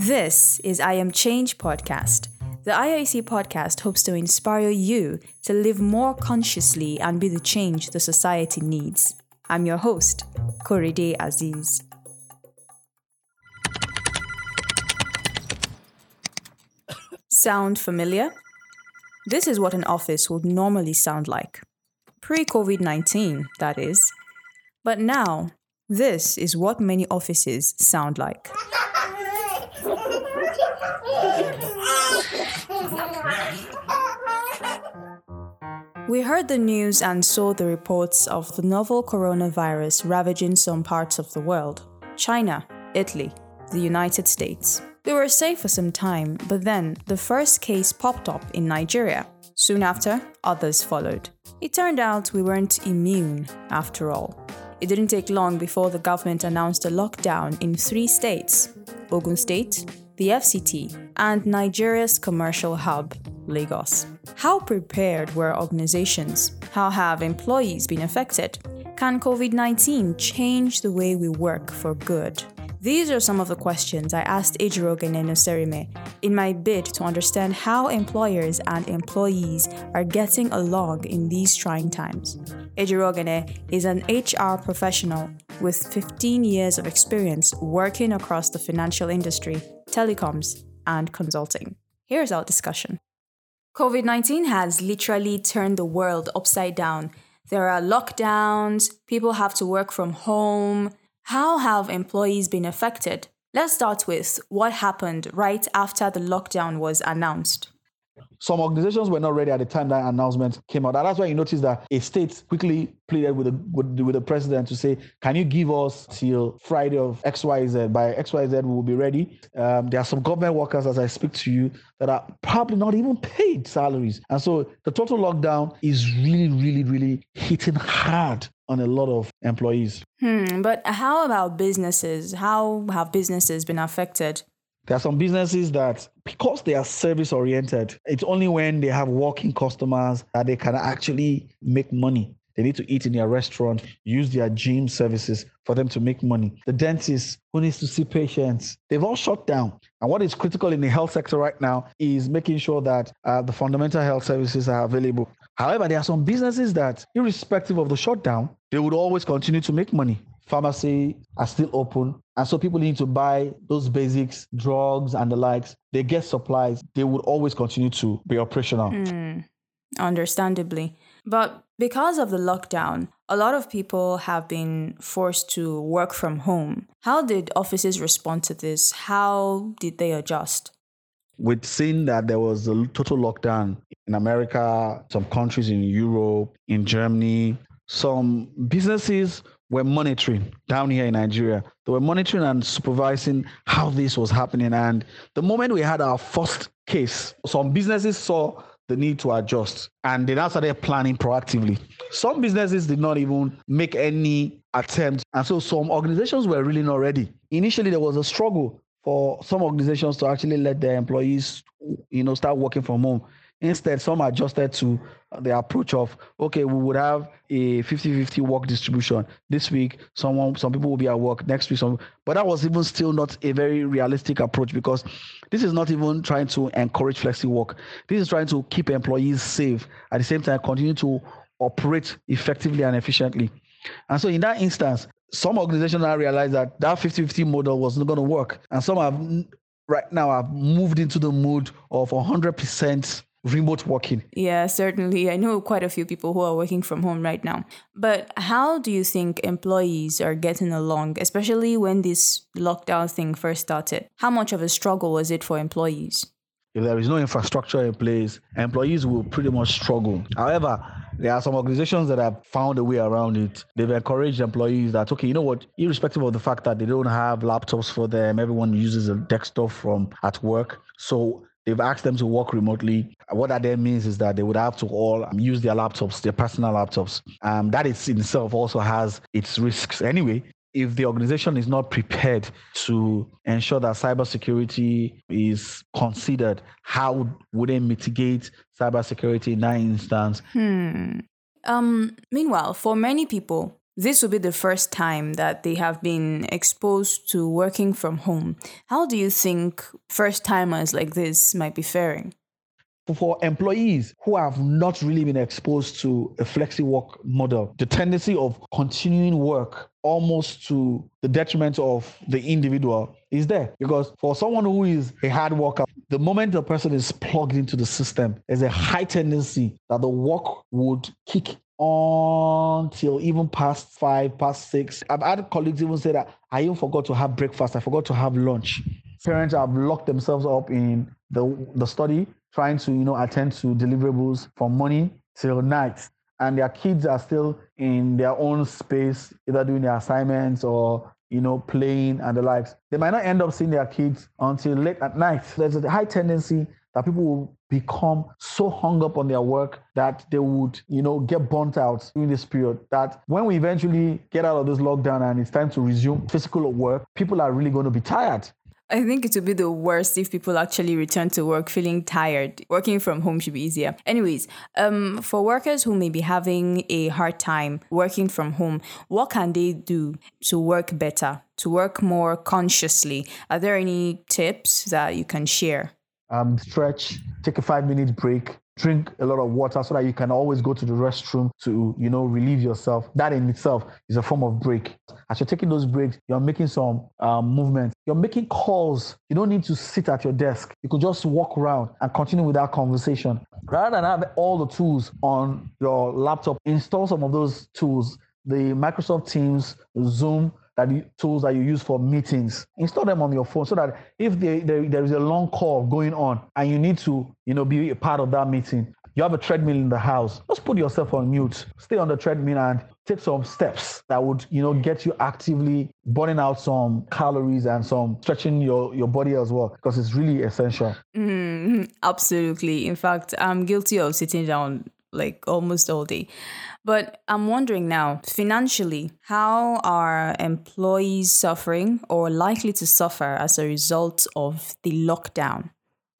This is I Am Change podcast. The IAC podcast hopes to inspire you to live more consciously and be the change the society needs. I'm your host, Korede Aziz. Sound familiar? This is what an office would normally sound like. Pre COVID 19, that is. But now, this is what many offices sound like. We heard the news and saw the reports of the novel coronavirus ravaging some parts of the world China, Italy, the United States. We were safe for some time, but then the first case popped up in Nigeria. Soon after, others followed. It turned out we weren't immune after all. It didn't take long before the government announced a lockdown in three states Ogun State, the FCT, and Nigeria's commercial hub, Lagos. How prepared were organizations? How have employees been affected? Can COVID 19 change the way we work for good? These are some of the questions I asked Ejirogene Noserime in my bid to understand how employers and employees are getting along in these trying times. Ejirogene is an HR professional with 15 years of experience working across the financial industry, telecoms, and consulting. Here's our discussion. COVID 19 has literally turned the world upside down. There are lockdowns, people have to work from home, how have employees been affected? Let's start with what happened right after the lockdown was announced. Some organizations were not ready at the time that announcement came out. And that's why you notice that a state quickly pleaded with the, with the, with the president to say, can you give us till Friday of XYZ? By XYZ, we will be ready. Um, there are some government workers, as I speak to you, that are probably not even paid salaries. And so the total lockdown is really, really, really hitting hard on a lot of employees. Hmm, but how about businesses? How have businesses been affected? There are some businesses that, because they are service oriented, it's only when they have walking customers that they can actually make money. They need to eat in their restaurant, use their gym services for them to make money. The dentist who needs to see patients, they've all shut down. And what is critical in the health sector right now is making sure that uh, the fundamental health services are available. However, there are some businesses that, irrespective of the shutdown, they would always continue to make money pharmacy are still open. And so people need to buy those basics, drugs and the likes. They get supplies. They would always continue to be operational. Mm, understandably. But because of the lockdown, a lot of people have been forced to work from home. How did offices respond to this? How did they adjust? We'd seen that there was a total lockdown in America, some countries in Europe, in Germany. Some businesses were monitoring down here in Nigeria. They were monitoring and supervising how this was happening. And the moment we had our first case, some businesses saw the need to adjust and they now started planning proactively. Some businesses did not even make any attempt. And so some organizations were really not ready. Initially, there was a struggle for some organizations to actually let their employees, you know, start working from home. Instead, some adjusted to the approach of okay, we would have a 50-50 work distribution. This week, someone some people will be at work, next week some but that was even still not a very realistic approach because this is not even trying to encourage flexi work. This is trying to keep employees safe at the same time continue to operate effectively and efficiently. And so in that instance, some organizations now realized that that 50-50 model was not going to work. And some have right now have moved into the mood of 100% remote working? Yeah, certainly. I know quite a few people who are working from home right now. But how do you think employees are getting along, especially when this lockdown thing first started? How much of a struggle was it for employees? If there is no infrastructure in place, employees will pretty much struggle. However, there are some organizations that have found a way around it. They've encouraged employees that, okay, you know what, irrespective of the fact that they don't have laptops for them, everyone uses a desktop from at work. So They've asked them to work remotely. What that then means is that they would have to all use their laptops, their personal laptops. Um, that is itself also has its risks. Anyway, if the organization is not prepared to ensure that cybersecurity is considered, how would they mitigate cybersecurity in that instance? Hmm. Um, meanwhile, for many people, this will be the first time that they have been exposed to working from home. How do you think first timers like this might be faring? for employees who have not really been exposed to a flexi work model, the tendency of continuing work almost to the detriment of the individual is there. Because for someone who is a hard worker, the moment a person is plugged into the system, there's a high tendency that the work would kick on till even past five, past six. I've had colleagues even say that I even forgot to have breakfast, I forgot to have lunch. Parents have locked themselves up in the the study trying to, you know, attend to deliverables from morning till night. And their kids are still in their own space, either doing their assignments or, you know, playing and the likes. They might not end up seeing their kids until late at night. There's a high tendency that people will become so hung up on their work that they would, you know, get burnt out during this period. That when we eventually get out of this lockdown and it's time to resume physical work, people are really going to be tired. I think it would be the worst if people actually return to work feeling tired. Working from home should be easier. Anyways, um, for workers who may be having a hard time working from home, what can they do to work better, to work more consciously? Are there any tips that you can share? Um, stretch, take a five minute break, drink a lot of water so that you can always go to the restroom to you know relieve yourself. That in itself is a form of break. As you're taking those breaks you're making some um, movement you're making calls. You don't need to sit at your desk. You could just walk around and continue with that conversation. Rather than have all the tools on your laptop install some of those tools. The microsoft teams zoom that tools that you use for meetings. Install them on your phone so that if there, there, there is a long call going on and you need to you know be a part of that meeting you have a treadmill in the house just put yourself on mute stay on the treadmill and take some steps that would you know get you actively burning out some calories and some stretching your your body as well because it's really essential. Mm, absolutely. In fact i'm guilty of sitting down like almost all day. But I'm wondering now, financially, how are employees suffering or likely to suffer as a result of the lockdown?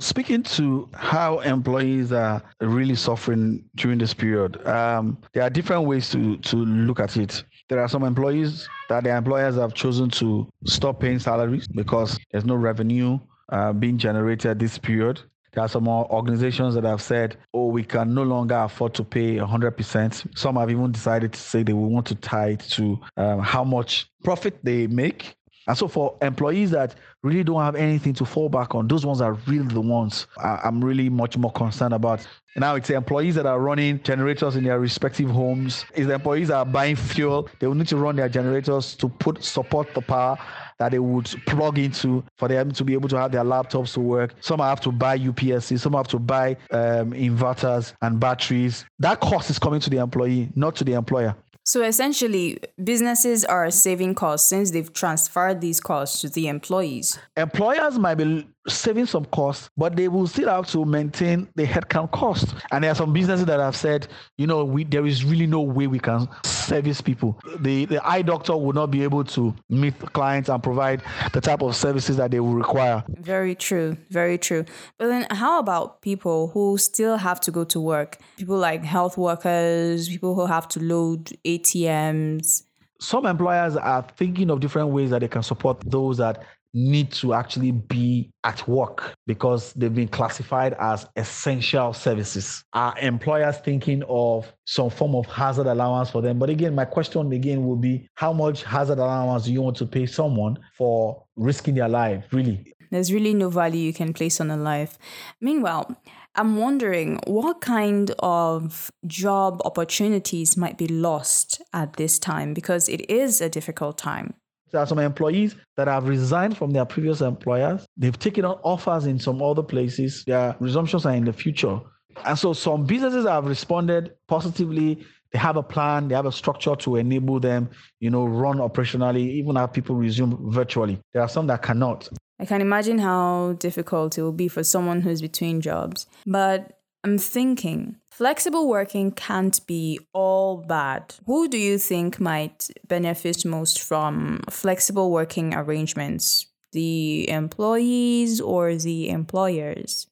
Speaking to how employees are really suffering during this period, um, there are different ways to, to look at it. There are some employees that their employers have chosen to stop paying salaries because there's no revenue uh, being generated at this period. There are some organizations that have said, oh, we can no longer afford to pay 100%. Some have even decided to say they will want to tie it to um, how much profit they make. And so, for employees that really don't have anything to fall back on, those ones are really the ones I'm really much more concerned about. Now it's the employees that are running generators in their respective homes. It's the employees that are buying fuel. They will need to run their generators to put support the power that they would plug into for them to be able to have their laptops to work. Some have to buy UPSs, some have to buy um, inverters and batteries. That cost is coming to the employee, not to the employer. So essentially, businesses are saving costs since they've transferred these costs to the employees. Employers might be saving some costs, but they will still have to maintain the headcount cost. And there are some businesses that have said, you know, we, there is really no way we can service people. The the eye doctor will not be able to meet clients and provide the type of services that they will require. Very true, very true. But then, how about people who still have to go to work? People like health workers, people who have to load ATMs some employers are thinking of different ways that they can support those that need to actually be at work because they've been classified as essential services. Are employers thinking of some form of hazard allowance for them? But again, my question again will be how much hazard allowance do you want to pay someone for risking their life, really? There's really no value you can place on a life. Meanwhile, I'm wondering what kind of job opportunities might be lost at this time because it is a difficult time. There are some employees that have resigned from their previous employers. They've taken on offers in some other places. Their resumptions are in the future. And so some businesses have responded positively. They have a plan, they have a structure to enable them, you know, run operationally, even have people resume virtually. There are some that cannot. I can imagine how difficult it will be for someone who's between jobs. But I'm thinking flexible working can't be all bad. Who do you think might benefit most from flexible working arrangements? The employees or the employers?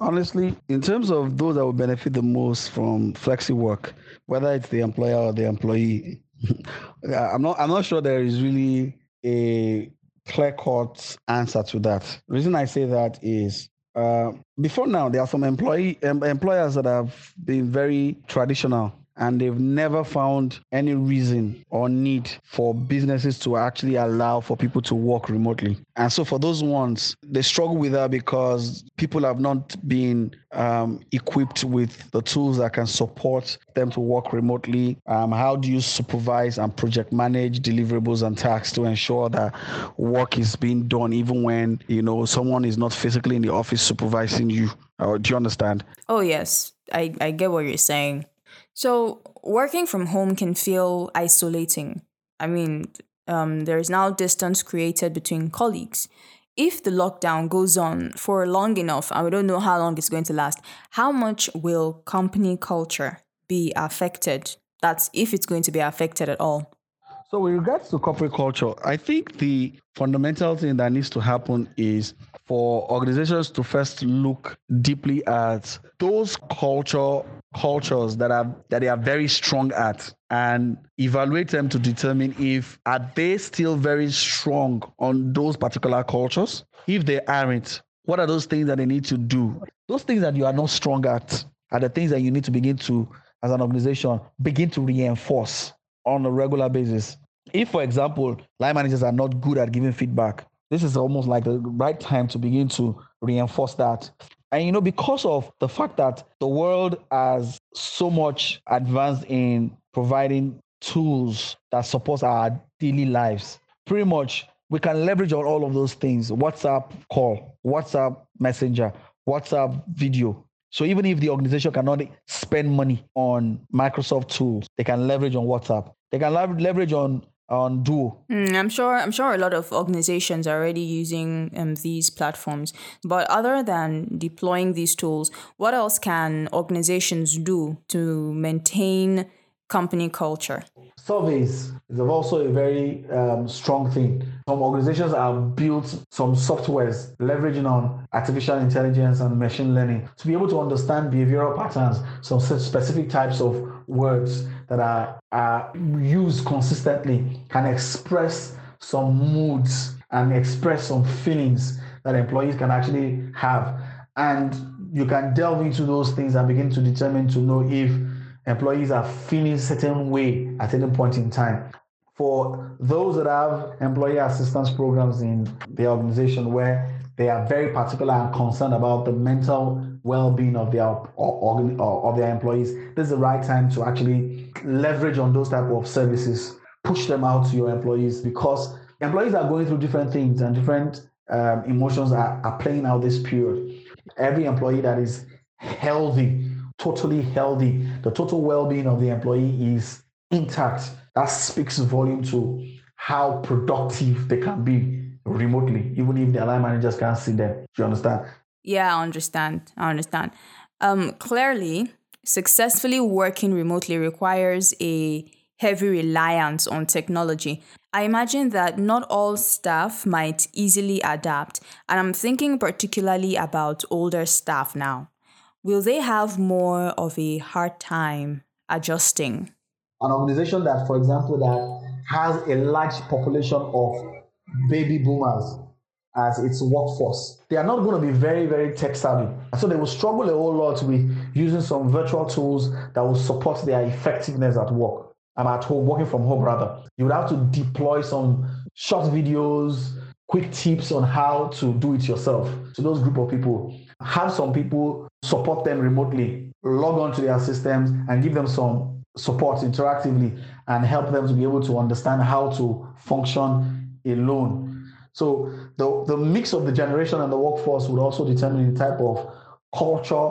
Honestly, in terms of those that will benefit the most from flexi work, whether it's the employer or the employee, I'm not. I'm not sure there is really a clear cut answer to that. The reason I say that is uh, before now, there are some employee employers that have been very traditional and they've never found any reason or need for businesses to actually allow for people to work remotely. And so for those ones, they struggle with that because people have not been um, equipped with the tools that can support them to work remotely. Um, how do you supervise and project manage deliverables and tasks to ensure that work is being done even when you know someone is not physically in the office supervising you? Uh, do you understand? Oh yes, I, I get what you're saying. So, working from home can feel isolating. I mean, um, there is now distance created between colleagues. If the lockdown goes on for long enough, and we don't know how long it's going to last, how much will company culture be affected? That's if it's going to be affected at all. So, with regards to corporate culture, I think the fundamental thing that needs to happen is for organizations to first look deeply at those culture cultures that are that they are very strong at and evaluate them to determine if are they still very strong on those particular cultures. If they aren't what are those things that they need to do? Those things that you are not strong at are the things that you need to begin to as an organization begin to reinforce on a regular basis if for example line managers are not good at giving feedback this is almost like the right time to begin to reinforce that. And you know, because of the fact that the world has so much advanced in providing tools that support our daily lives, pretty much we can leverage on all of those things WhatsApp call, WhatsApp messenger, WhatsApp video. So even if the organization cannot spend money on Microsoft tools, they can leverage on WhatsApp. They can leverage on on Duo? Mm, I'm sure. I'm sure a lot of organizations are already using um, these platforms. But other than deploying these tools, what else can organizations do to maintain company culture? Surveys is also a very um, strong thing. Some organizations have built some softwares leveraging on artificial intelligence and machine learning to be able to understand behavioral patterns, some specific types of words that are, are used consistently can express some moods and express some feelings that employees can actually have. And you can delve into those things and begin to determine to know if employees are feeling a certain way at any point in time. For those that have employee assistance programs in the organization where they are very particular and concerned about the mental well-being of their of their employees, this is the right time to actually leverage on those type of services, push them out to your employees because employees are going through different things and different um, emotions are, are playing out this period. Every employee that is healthy, totally healthy, the total well-being of the employee is intact. That speaks volume to how productive they can be remotely, even if their line managers can't see them. Do you understand? Yeah, I understand. I understand. Um, clearly, successfully working remotely requires a heavy reliance on technology. I imagine that not all staff might easily adapt, and I'm thinking particularly about older staff now. Will they have more of a hard time adjusting? An organization that, for example, that has a large population of baby boomers as its workforce. They are not going to be very, very tech savvy. So they will struggle a whole lot with using some virtual tools that will support their effectiveness at work. I'm at home, working from home rather. You would have to deploy some short videos, quick tips on how to do it yourself to those group of people. Have some people support them remotely, log on to their systems and give them some support interactively and help them to be able to understand how to function alone so the, the mix of the generation and the workforce would also determine the type of culture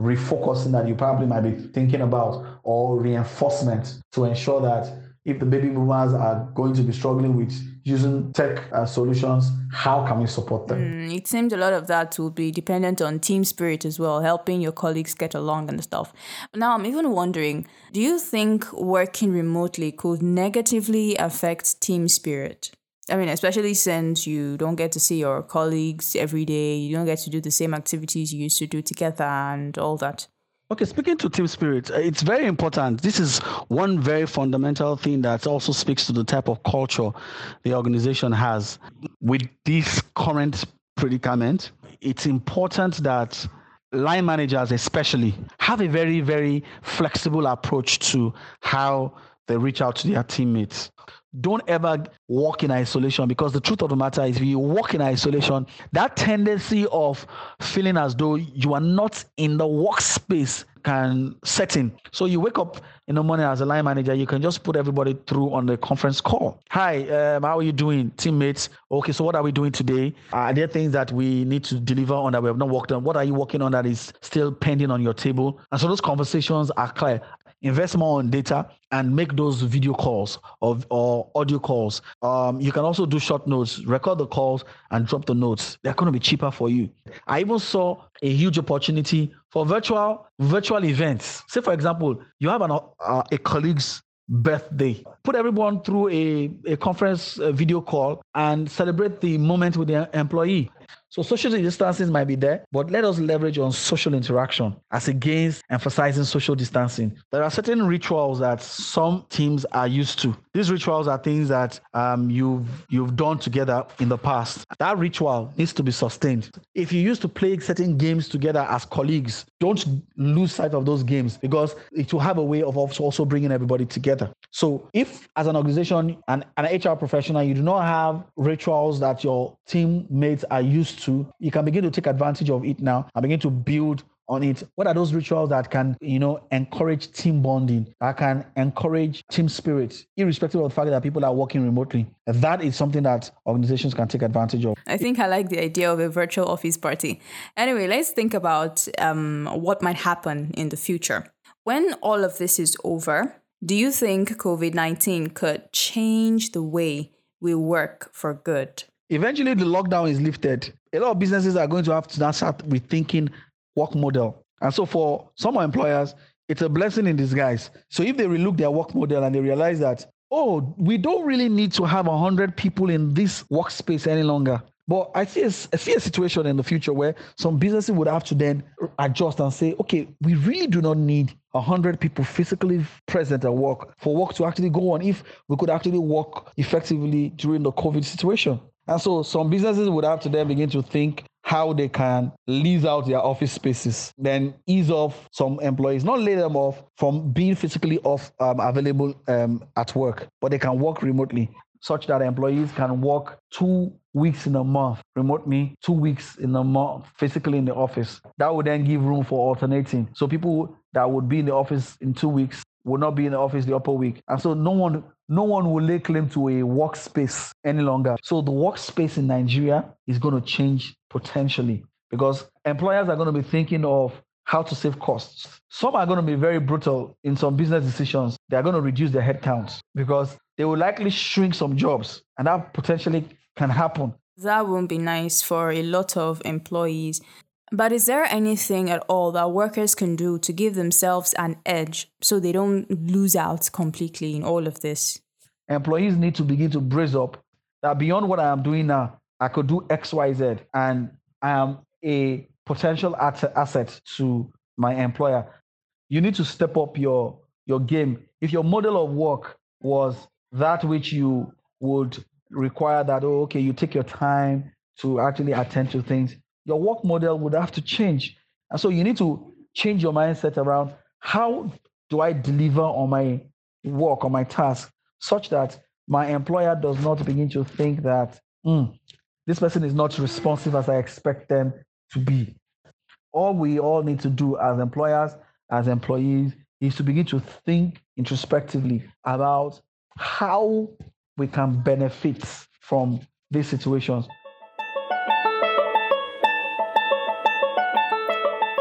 refocusing that you probably might be thinking about or reinforcement to ensure that if the baby boomers are going to be struggling with using tech uh, solutions, how can we support them? Mm, it seems a lot of that will be dependent on team spirit as well, helping your colleagues get along and stuff. Now, I'm even wondering do you think working remotely could negatively affect team spirit? I mean, especially since you don't get to see your colleagues every day, you don't get to do the same activities you used to do together and all that. Okay, speaking to team spirit, uh, it's very important. This is one very fundamental thing that also speaks to the type of culture the organization has. With this current predicament, it's important that line managers, especially, have a very, very flexible approach to how they reach out to their teammates. Don't ever walk in isolation because the truth of the matter is, if you walk in isolation, that tendency of feeling as though you are not in the workspace can set in. So you wake up in the morning as a line manager, you can just put everybody through on the conference call. Hi, um, how are you doing, teammates? Okay, so what are we doing today? Are there things that we need to deliver on that we have not worked on? What are you working on that is still pending on your table? And so those conversations are clear invest more on data and make those video calls of, or audio calls. Um, you can also do short notes, record the calls and drop the notes. They're going to be cheaper for you. I even saw a huge opportunity for virtual virtual events. Say, for example, you have an, uh, a colleague's birthday. Put everyone through a, a conference a video call and celebrate the moment with the employee. So social distancing might be there, but let us leverage on social interaction as against emphasizing social distancing. There are certain rituals that some teams are used to. These rituals are things that um, you've you've done together in the past. That ritual needs to be sustained. If you used to play certain games together as colleagues, don't lose sight of those games because it will have a way of also bringing everybody together. So if as an organization and an HR professional, you do not have rituals that your teammates are used to, you can begin to take advantage of it now and begin to build on it. What are those rituals that can, you know, encourage team bonding, that can encourage team spirit, irrespective of the fact that people are working remotely? That is something that organizations can take advantage of. I think I like the idea of a virtual office party. Anyway, let's think about um, what might happen in the future. When all of this is over, do you think COVID 19 could change the way we work for good? Eventually the lockdown is lifted, a lot of businesses are going to have to now start rethinking work model. And so for some employers, it's a blessing in disguise. So if they relook their work model and they realize that, oh, we don't really need to have 100 people in this workspace any longer. But I see, a, I see a situation in the future where some businesses would have to then adjust and say, okay, we really do not need 100 people physically present at work for work to actually go on if we could actually work effectively during the COVID situation. And so some businesses would have to then begin to think how they can lease out their office spaces, then ease off some employees, not lay them off from being physically off um, available um, at work, but they can work remotely such that employees can work two weeks in a month remotely, two weeks in a month physically in the office. That would then give room for alternating. So people that would be in the office in two weeks will not be in the office the upper week. And so no one no one will lay claim to a workspace any longer. So the workspace in Nigeria is going to change potentially because employers are going to be thinking of how to save costs. Some are going to be very brutal in some business decisions. They are going to reduce their headcounts because they will likely shrink some jobs, and that potentially can happen. That won't be nice for a lot of employees. But is there anything at all that workers can do to give themselves an edge so they don't lose out completely in all of this? Employees need to begin to brace up that beyond what I am doing now, I could do X, Y, Z, and I am a potential asset to my employer. You need to step up your your game. If your model of work was that which you would require that, oh, okay, you take your time to actually attend to things, your work model would have to change. And so you need to change your mindset around how do I deliver on my work, on my task, such that my employer does not begin to think that mm, this person is not responsive as I expect them to be. All we all need to do as employers, as employees, is to begin to think introspectively about how we can benefit from these situations.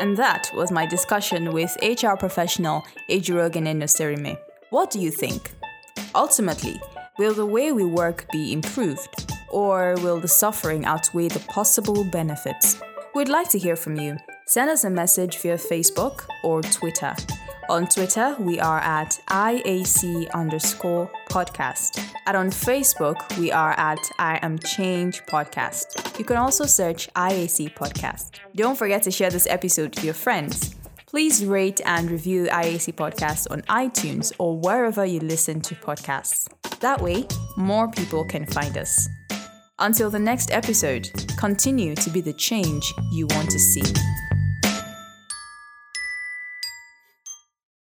And that was my discussion with HR professional Ejirogen Enoserime. What do you think? Ultimately, will the way we work be improved? Or will the suffering outweigh the possible benefits? We'd like to hear from you. Send us a message via Facebook or Twitter. On Twitter, we are at IAC underscore podcast. And on Facebook, we are at I Am Change podcast. You can also search IAC podcast. Don't forget to share this episode to your friends. Please rate and review IAC Podcast on iTunes or wherever you listen to podcasts. That way, more people can find us. Until the next episode, continue to be the change you want to see.